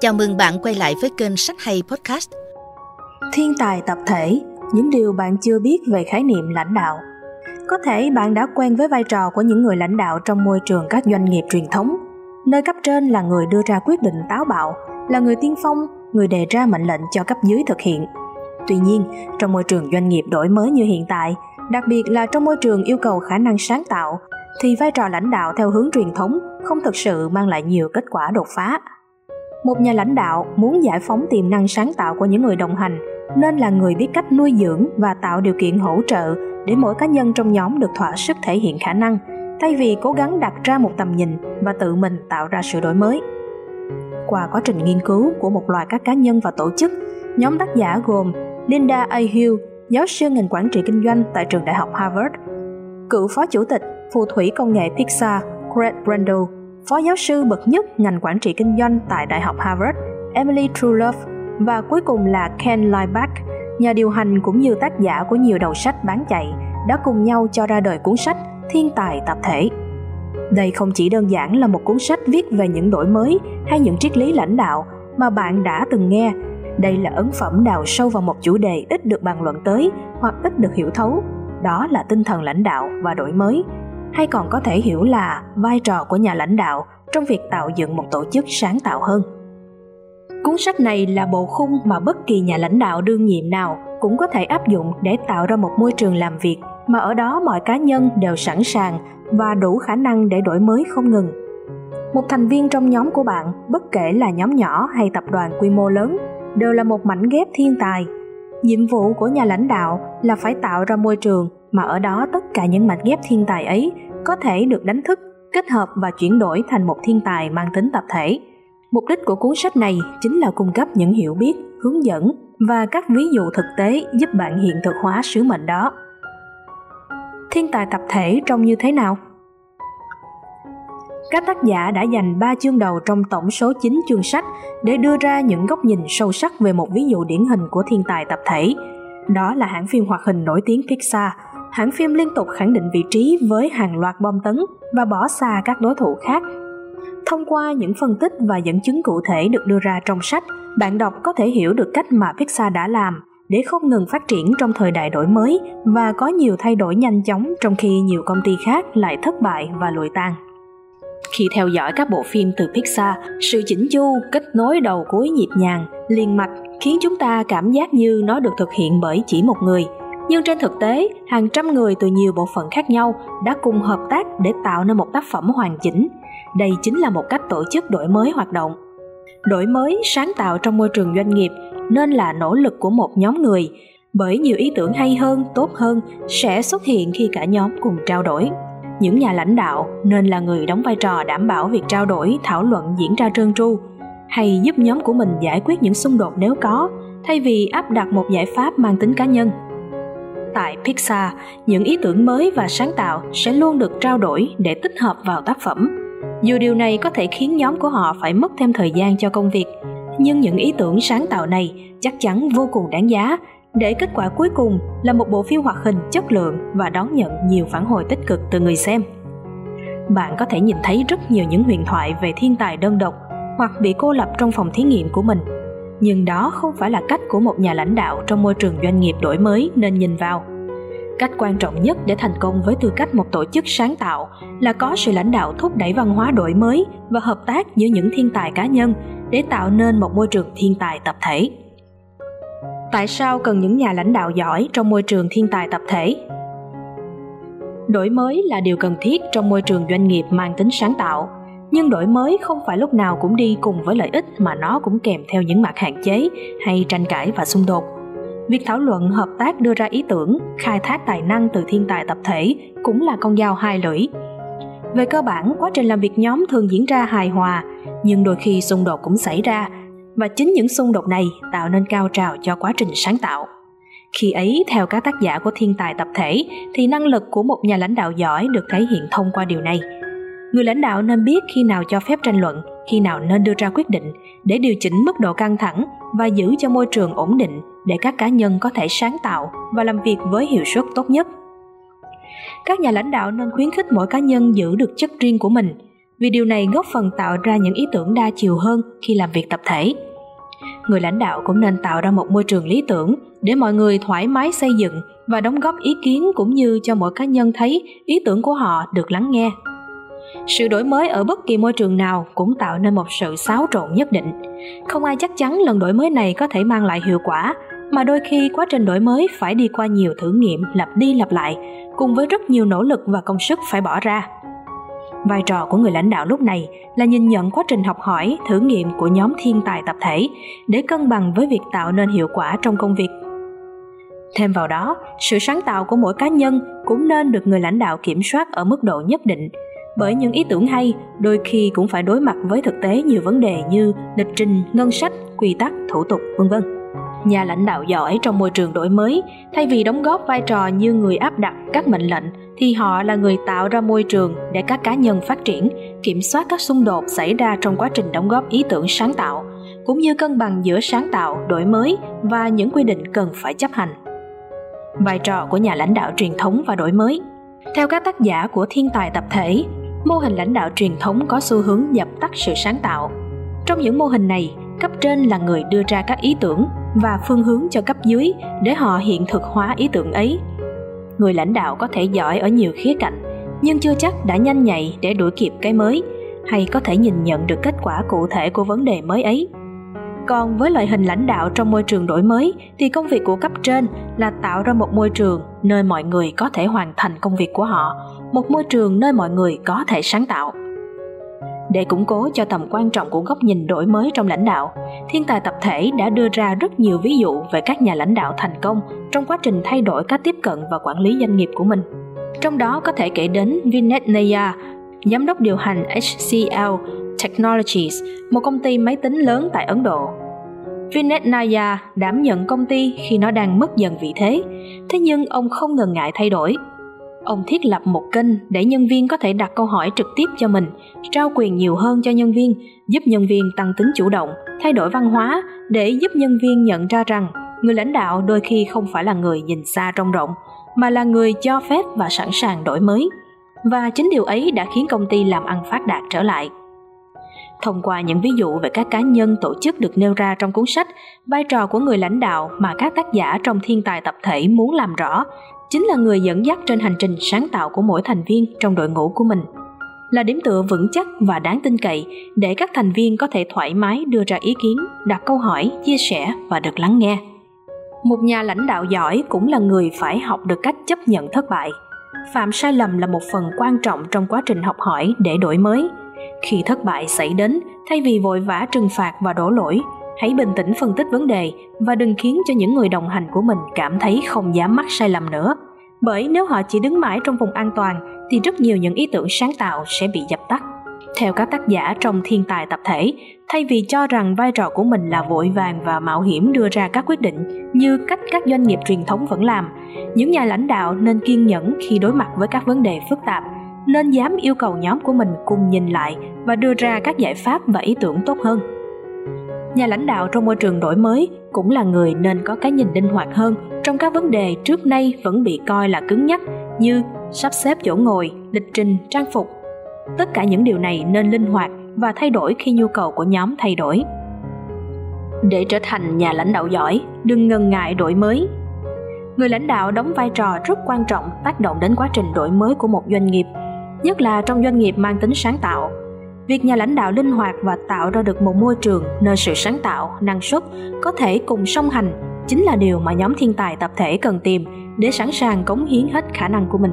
Chào mừng bạn quay lại với kênh Sách Hay Podcast. Thiên tài tập thể, những điều bạn chưa biết về khái niệm lãnh đạo. Có thể bạn đã quen với vai trò của những người lãnh đạo trong môi trường các doanh nghiệp truyền thống, nơi cấp trên là người đưa ra quyết định táo bạo, là người tiên phong, người đề ra mệnh lệnh cho cấp dưới thực hiện. Tuy nhiên, trong môi trường doanh nghiệp đổi mới như hiện tại, đặc biệt là trong môi trường yêu cầu khả năng sáng tạo, thì vai trò lãnh đạo theo hướng truyền thống không thực sự mang lại nhiều kết quả đột phá một nhà lãnh đạo muốn giải phóng tiềm năng sáng tạo của những người đồng hành, nên là người biết cách nuôi dưỡng và tạo điều kiện hỗ trợ để mỗi cá nhân trong nhóm được thỏa sức thể hiện khả năng, thay vì cố gắng đặt ra một tầm nhìn và tự mình tạo ra sự đổi mới. Qua quá trình nghiên cứu của một loạt các cá nhân và tổ chức, nhóm tác giả gồm linda a. Hill, giáo sư ngành quản trị kinh doanh tại trường đại học harvard, cựu phó chủ tịch phù thủy công nghệ pixar greg brando phó giáo sư bậc nhất ngành quản trị kinh doanh tại Đại học Harvard, Emily Trulove và cuối cùng là Ken Lieback, nhà điều hành cũng như tác giả của nhiều đầu sách bán chạy, đã cùng nhau cho ra đời cuốn sách Thiên tài tập thể. Đây không chỉ đơn giản là một cuốn sách viết về những đổi mới hay những triết lý lãnh đạo mà bạn đã từng nghe. Đây là ấn phẩm đào sâu vào một chủ đề ít được bàn luận tới hoặc ít được hiểu thấu. Đó là tinh thần lãnh đạo và đổi mới hay còn có thể hiểu là vai trò của nhà lãnh đạo trong việc tạo dựng một tổ chức sáng tạo hơn. Cuốn sách này là bộ khung mà bất kỳ nhà lãnh đạo đương nhiệm nào cũng có thể áp dụng để tạo ra một môi trường làm việc mà ở đó mọi cá nhân đều sẵn sàng và đủ khả năng để đổi mới không ngừng. Một thành viên trong nhóm của bạn, bất kể là nhóm nhỏ hay tập đoàn quy mô lớn, đều là một mảnh ghép thiên tài. Nhiệm vụ của nhà lãnh đạo là phải tạo ra môi trường mà ở đó tất cả những mạch ghép thiên tài ấy có thể được đánh thức, kết hợp và chuyển đổi thành một thiên tài mang tính tập thể. Mục đích của cuốn sách này chính là cung cấp những hiểu biết, hướng dẫn và các ví dụ thực tế giúp bạn hiện thực hóa sứ mệnh đó. Thiên tài tập thể trông như thế nào? Các tác giả đã dành 3 chương đầu trong tổng số 9 chương sách để đưa ra những góc nhìn sâu sắc về một ví dụ điển hình của thiên tài tập thể. Đó là hãng phim hoạt hình nổi tiếng Pixar hãng phim liên tục khẳng định vị trí với hàng loạt bom tấn và bỏ xa các đối thủ khác. Thông qua những phân tích và dẫn chứng cụ thể được đưa ra trong sách, bạn đọc có thể hiểu được cách mà Pixar đã làm để không ngừng phát triển trong thời đại đổi mới và có nhiều thay đổi nhanh chóng trong khi nhiều công ty khác lại thất bại và lụi tan. Khi theo dõi các bộ phim từ Pixar, sự chỉnh chu, kết nối đầu cuối nhịp nhàng, liền mạch khiến chúng ta cảm giác như nó được thực hiện bởi chỉ một người – nhưng trên thực tế, hàng trăm người từ nhiều bộ phận khác nhau đã cùng hợp tác để tạo nên một tác phẩm hoàn chỉnh. Đây chính là một cách tổ chức đổi mới hoạt động. Đổi mới sáng tạo trong môi trường doanh nghiệp nên là nỗ lực của một nhóm người, bởi nhiều ý tưởng hay hơn, tốt hơn sẽ xuất hiện khi cả nhóm cùng trao đổi. Những nhà lãnh đạo nên là người đóng vai trò đảm bảo việc trao đổi, thảo luận diễn ra trơn tru, hay giúp nhóm của mình giải quyết những xung đột nếu có, thay vì áp đặt một giải pháp mang tính cá nhân tại Pixar, những ý tưởng mới và sáng tạo sẽ luôn được trao đổi để tích hợp vào tác phẩm. Dù điều này có thể khiến nhóm của họ phải mất thêm thời gian cho công việc, nhưng những ý tưởng sáng tạo này chắc chắn vô cùng đáng giá để kết quả cuối cùng là một bộ phim hoạt hình chất lượng và đón nhận nhiều phản hồi tích cực từ người xem. Bạn có thể nhìn thấy rất nhiều những huyền thoại về thiên tài đơn độc hoặc bị cô lập trong phòng thí nghiệm của mình nhưng đó không phải là cách của một nhà lãnh đạo trong môi trường doanh nghiệp đổi mới nên nhìn vào. Cách quan trọng nhất để thành công với tư cách một tổ chức sáng tạo là có sự lãnh đạo thúc đẩy văn hóa đổi mới và hợp tác giữa những thiên tài cá nhân để tạo nên một môi trường thiên tài tập thể. Tại sao cần những nhà lãnh đạo giỏi trong môi trường thiên tài tập thể? Đổi mới là điều cần thiết trong môi trường doanh nghiệp mang tính sáng tạo nhưng đổi mới không phải lúc nào cũng đi cùng với lợi ích mà nó cũng kèm theo những mặt hạn chế hay tranh cãi và xung đột. Việc thảo luận, hợp tác đưa ra ý tưởng, khai thác tài năng từ thiên tài tập thể cũng là con dao hai lưỡi. Về cơ bản, quá trình làm việc nhóm thường diễn ra hài hòa, nhưng đôi khi xung đột cũng xảy ra, và chính những xung đột này tạo nên cao trào cho quá trình sáng tạo. Khi ấy, theo các tác giả của thiên tài tập thể, thì năng lực của một nhà lãnh đạo giỏi được thể hiện thông qua điều này người lãnh đạo nên biết khi nào cho phép tranh luận, khi nào nên đưa ra quyết định, để điều chỉnh mức độ căng thẳng và giữ cho môi trường ổn định để các cá nhân có thể sáng tạo và làm việc với hiệu suất tốt nhất các nhà lãnh đạo nên khuyến khích mỗi cá nhân giữ được chất riêng của mình, vì điều này góp phần tạo ra những ý tưởng đa chiều hơn khi làm việc tập thể. Người lãnh đạo cũng nên tạo ra một môi trường lý tưởng để mọi người thoải mái xây dựng và đóng góp ý kiến cũng như cho mỗi cá nhân thấy ý tưởng của họ được lắng nghe. Sự đổi mới ở bất kỳ môi trường nào cũng tạo nên một sự xáo trộn nhất định. Không ai chắc chắn lần đổi mới này có thể mang lại hiệu quả, mà đôi khi quá trình đổi mới phải đi qua nhiều thử nghiệm lặp đi lặp lại, cùng với rất nhiều nỗ lực và công sức phải bỏ ra. Vai trò của người lãnh đạo lúc này là nhìn nhận quá trình học hỏi thử nghiệm của nhóm thiên tài tập thể để cân bằng với việc tạo nên hiệu quả trong công việc. Thêm vào đó sự sáng tạo của mỗi cá nhân cũng nên được người lãnh đạo kiểm soát ở mức độ nhất định bởi những ý tưởng hay, đôi khi cũng phải đối mặt với thực tế nhiều vấn đề như lịch trình, ngân sách, quy tắc, thủ tục, vân vân. Nhà lãnh đạo giỏi trong môi trường đổi mới, thay vì đóng góp vai trò như người áp đặt các mệnh lệnh, thì họ là người tạo ra môi trường để các cá nhân phát triển, kiểm soát các xung đột xảy ra trong quá trình đóng góp ý tưởng sáng tạo, cũng như cân bằng giữa sáng tạo, đổi mới và những quy định cần phải chấp hành. Vai trò của nhà lãnh đạo truyền thống và đổi mới. Theo các tác giả của thiên tài tập thể mô hình lãnh đạo truyền thống có xu hướng dập tắt sự sáng tạo. Trong những mô hình này, cấp trên là người đưa ra các ý tưởng và phương hướng cho cấp dưới để họ hiện thực hóa ý tưởng ấy. Người lãnh đạo có thể giỏi ở nhiều khía cạnh, nhưng chưa chắc đã nhanh nhạy để đuổi kịp cái mới, hay có thể nhìn nhận được kết quả cụ thể của vấn đề mới ấy. Còn với loại hình lãnh đạo trong môi trường đổi mới, thì công việc của cấp trên là tạo ra một môi trường nơi mọi người có thể hoàn thành công việc của họ một môi trường nơi mọi người có thể sáng tạo. Để củng cố cho tầm quan trọng của góc nhìn đổi mới trong lãnh đạo thiên tài tập thể đã đưa ra rất nhiều ví dụ về các nhà lãnh đạo thành công trong quá trình thay đổi cách tiếp cận và quản lý doanh nghiệp của mình. Trong đó có thể kể đến Vinet Naya, giám đốc điều hành HCL Technologies, một công ty máy tính lớn tại Ấn Độ. Vinet Naya đảm nhận công ty khi nó đang mất dần vị thế, thế nhưng ông không ngần ngại thay đổi ông thiết lập một kênh để nhân viên có thể đặt câu hỏi trực tiếp cho mình, trao quyền nhiều hơn cho nhân viên, giúp nhân viên tăng tính chủ động, thay đổi văn hóa để giúp nhân viên nhận ra rằng người lãnh đạo đôi khi không phải là người nhìn xa trông rộng, mà là người cho phép và sẵn sàng đổi mới. Và chính điều ấy đã khiến công ty làm ăn phát đạt trở lại thông qua những ví dụ về các cá nhân tổ chức được nêu ra trong cuốn sách, vai trò của người lãnh đạo mà các tác giả trong thiên tài tập thể muốn làm rõ chính là người dẫn dắt trên hành trình sáng tạo của mỗi thành viên trong đội ngũ của mình. Là điểm tựa vững chắc và đáng tin cậy để các thành viên có thể thoải mái đưa ra ý kiến, đặt câu hỏi, chia sẻ và được lắng nghe. Một nhà lãnh đạo giỏi cũng là người phải học được cách chấp nhận thất bại. Phạm sai lầm là một phần quan trọng trong quá trình học hỏi để đổi mới khi thất bại xảy đến, thay vì vội vã trừng phạt và đổ lỗi, hãy bình tĩnh phân tích vấn đề và đừng khiến cho những người đồng hành của mình cảm thấy không dám mắc sai lầm nữa. Bởi nếu họ chỉ đứng mãi trong vùng an toàn, thì rất nhiều những ý tưởng sáng tạo sẽ bị dập tắt. Theo các tác giả trong thiên tài tập thể, thay vì cho rằng vai trò của mình là vội vàng và mạo hiểm đưa ra các quyết định như cách các doanh nghiệp truyền thống vẫn làm, những nhà lãnh đạo nên kiên nhẫn khi đối mặt với các vấn đề phức tạp nên dám yêu cầu nhóm của mình cùng nhìn lại và đưa ra các giải pháp và ý tưởng tốt hơn. Nhà lãnh đạo trong môi trường đổi mới cũng là người nên có cái nhìn linh hoạt hơn trong các vấn đề trước nay vẫn bị coi là cứng nhắc, như sắp xếp chỗ ngồi, lịch trình, trang phục. Tất cả những điều này nên linh hoạt và thay đổi khi nhu cầu của nhóm thay đổi. Để trở thành nhà lãnh đạo giỏi, đừng ngần ngại đổi mới. Người lãnh đạo đóng vai trò rất quan trọng tác động đến quá trình đổi mới của một doanh nghiệp nhất là trong doanh nghiệp mang tính sáng tạo. Việc nhà lãnh đạo linh hoạt và tạo ra được một môi trường nơi sự sáng tạo, năng suất có thể cùng song hành chính là điều mà nhóm thiên tài tập thể cần tìm để sẵn sàng cống hiến hết khả năng của mình.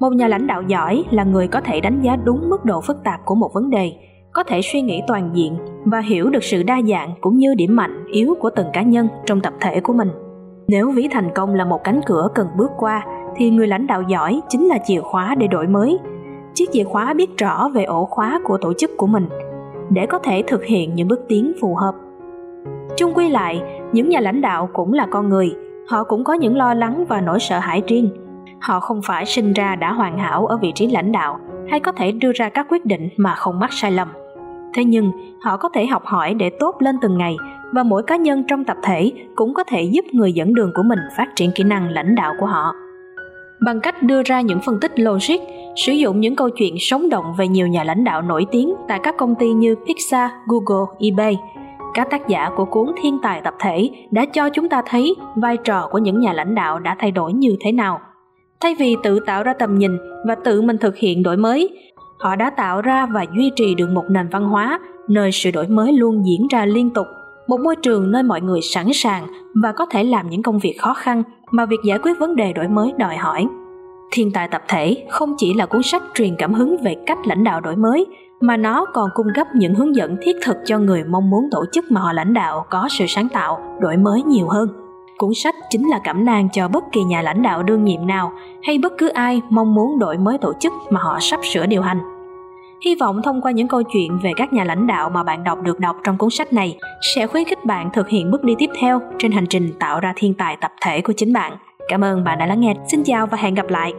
Một nhà lãnh đạo giỏi là người có thể đánh giá đúng mức độ phức tạp của một vấn đề, có thể suy nghĩ toàn diện và hiểu được sự đa dạng cũng như điểm mạnh, yếu của từng cá nhân trong tập thể của mình. Nếu ví thành công là một cánh cửa cần bước qua thì người lãnh đạo giỏi chính là chìa khóa để đổi mới. Chiếc chìa khóa biết rõ về ổ khóa của tổ chức của mình, để có thể thực hiện những bước tiến phù hợp. Chung quy lại, những nhà lãnh đạo cũng là con người, họ cũng có những lo lắng và nỗi sợ hãi riêng. Họ không phải sinh ra đã hoàn hảo ở vị trí lãnh đạo, hay có thể đưa ra các quyết định mà không mắc sai lầm. Thế nhưng, họ có thể học hỏi để tốt lên từng ngày, và mỗi cá nhân trong tập thể cũng có thể giúp người dẫn đường của mình phát triển kỹ năng lãnh đạo của họ bằng cách đưa ra những phân tích logic, sử dụng những câu chuyện sống động về nhiều nhà lãnh đạo nổi tiếng tại các công ty như Pixar, Google, eBay. Các tác giả của cuốn Thiên tài tập thể đã cho chúng ta thấy vai trò của những nhà lãnh đạo đã thay đổi như thế nào. Thay vì tự tạo ra tầm nhìn và tự mình thực hiện đổi mới, họ đã tạo ra và duy trì được một nền văn hóa nơi sự đổi mới luôn diễn ra liên tục một môi trường nơi mọi người sẵn sàng và có thể làm những công việc khó khăn mà việc giải quyết vấn đề đổi mới đòi hỏi. Thiên tài tập thể không chỉ là cuốn sách truyền cảm hứng về cách lãnh đạo đổi mới, mà nó còn cung cấp những hướng dẫn thiết thực cho người mong muốn tổ chức mà họ lãnh đạo có sự sáng tạo, đổi mới nhiều hơn. Cuốn sách chính là cảm nang cho bất kỳ nhà lãnh đạo đương nhiệm nào hay bất cứ ai mong muốn đổi mới tổ chức mà họ sắp sửa điều hành. Hy vọng thông qua những câu chuyện về các nhà lãnh đạo mà bạn đọc được đọc trong cuốn sách này sẽ khuyến khích bạn thực hiện bước đi tiếp theo trên hành trình tạo ra thiên tài tập thể của chính bạn. Cảm ơn bạn đã lắng nghe. Xin chào và hẹn gặp lại.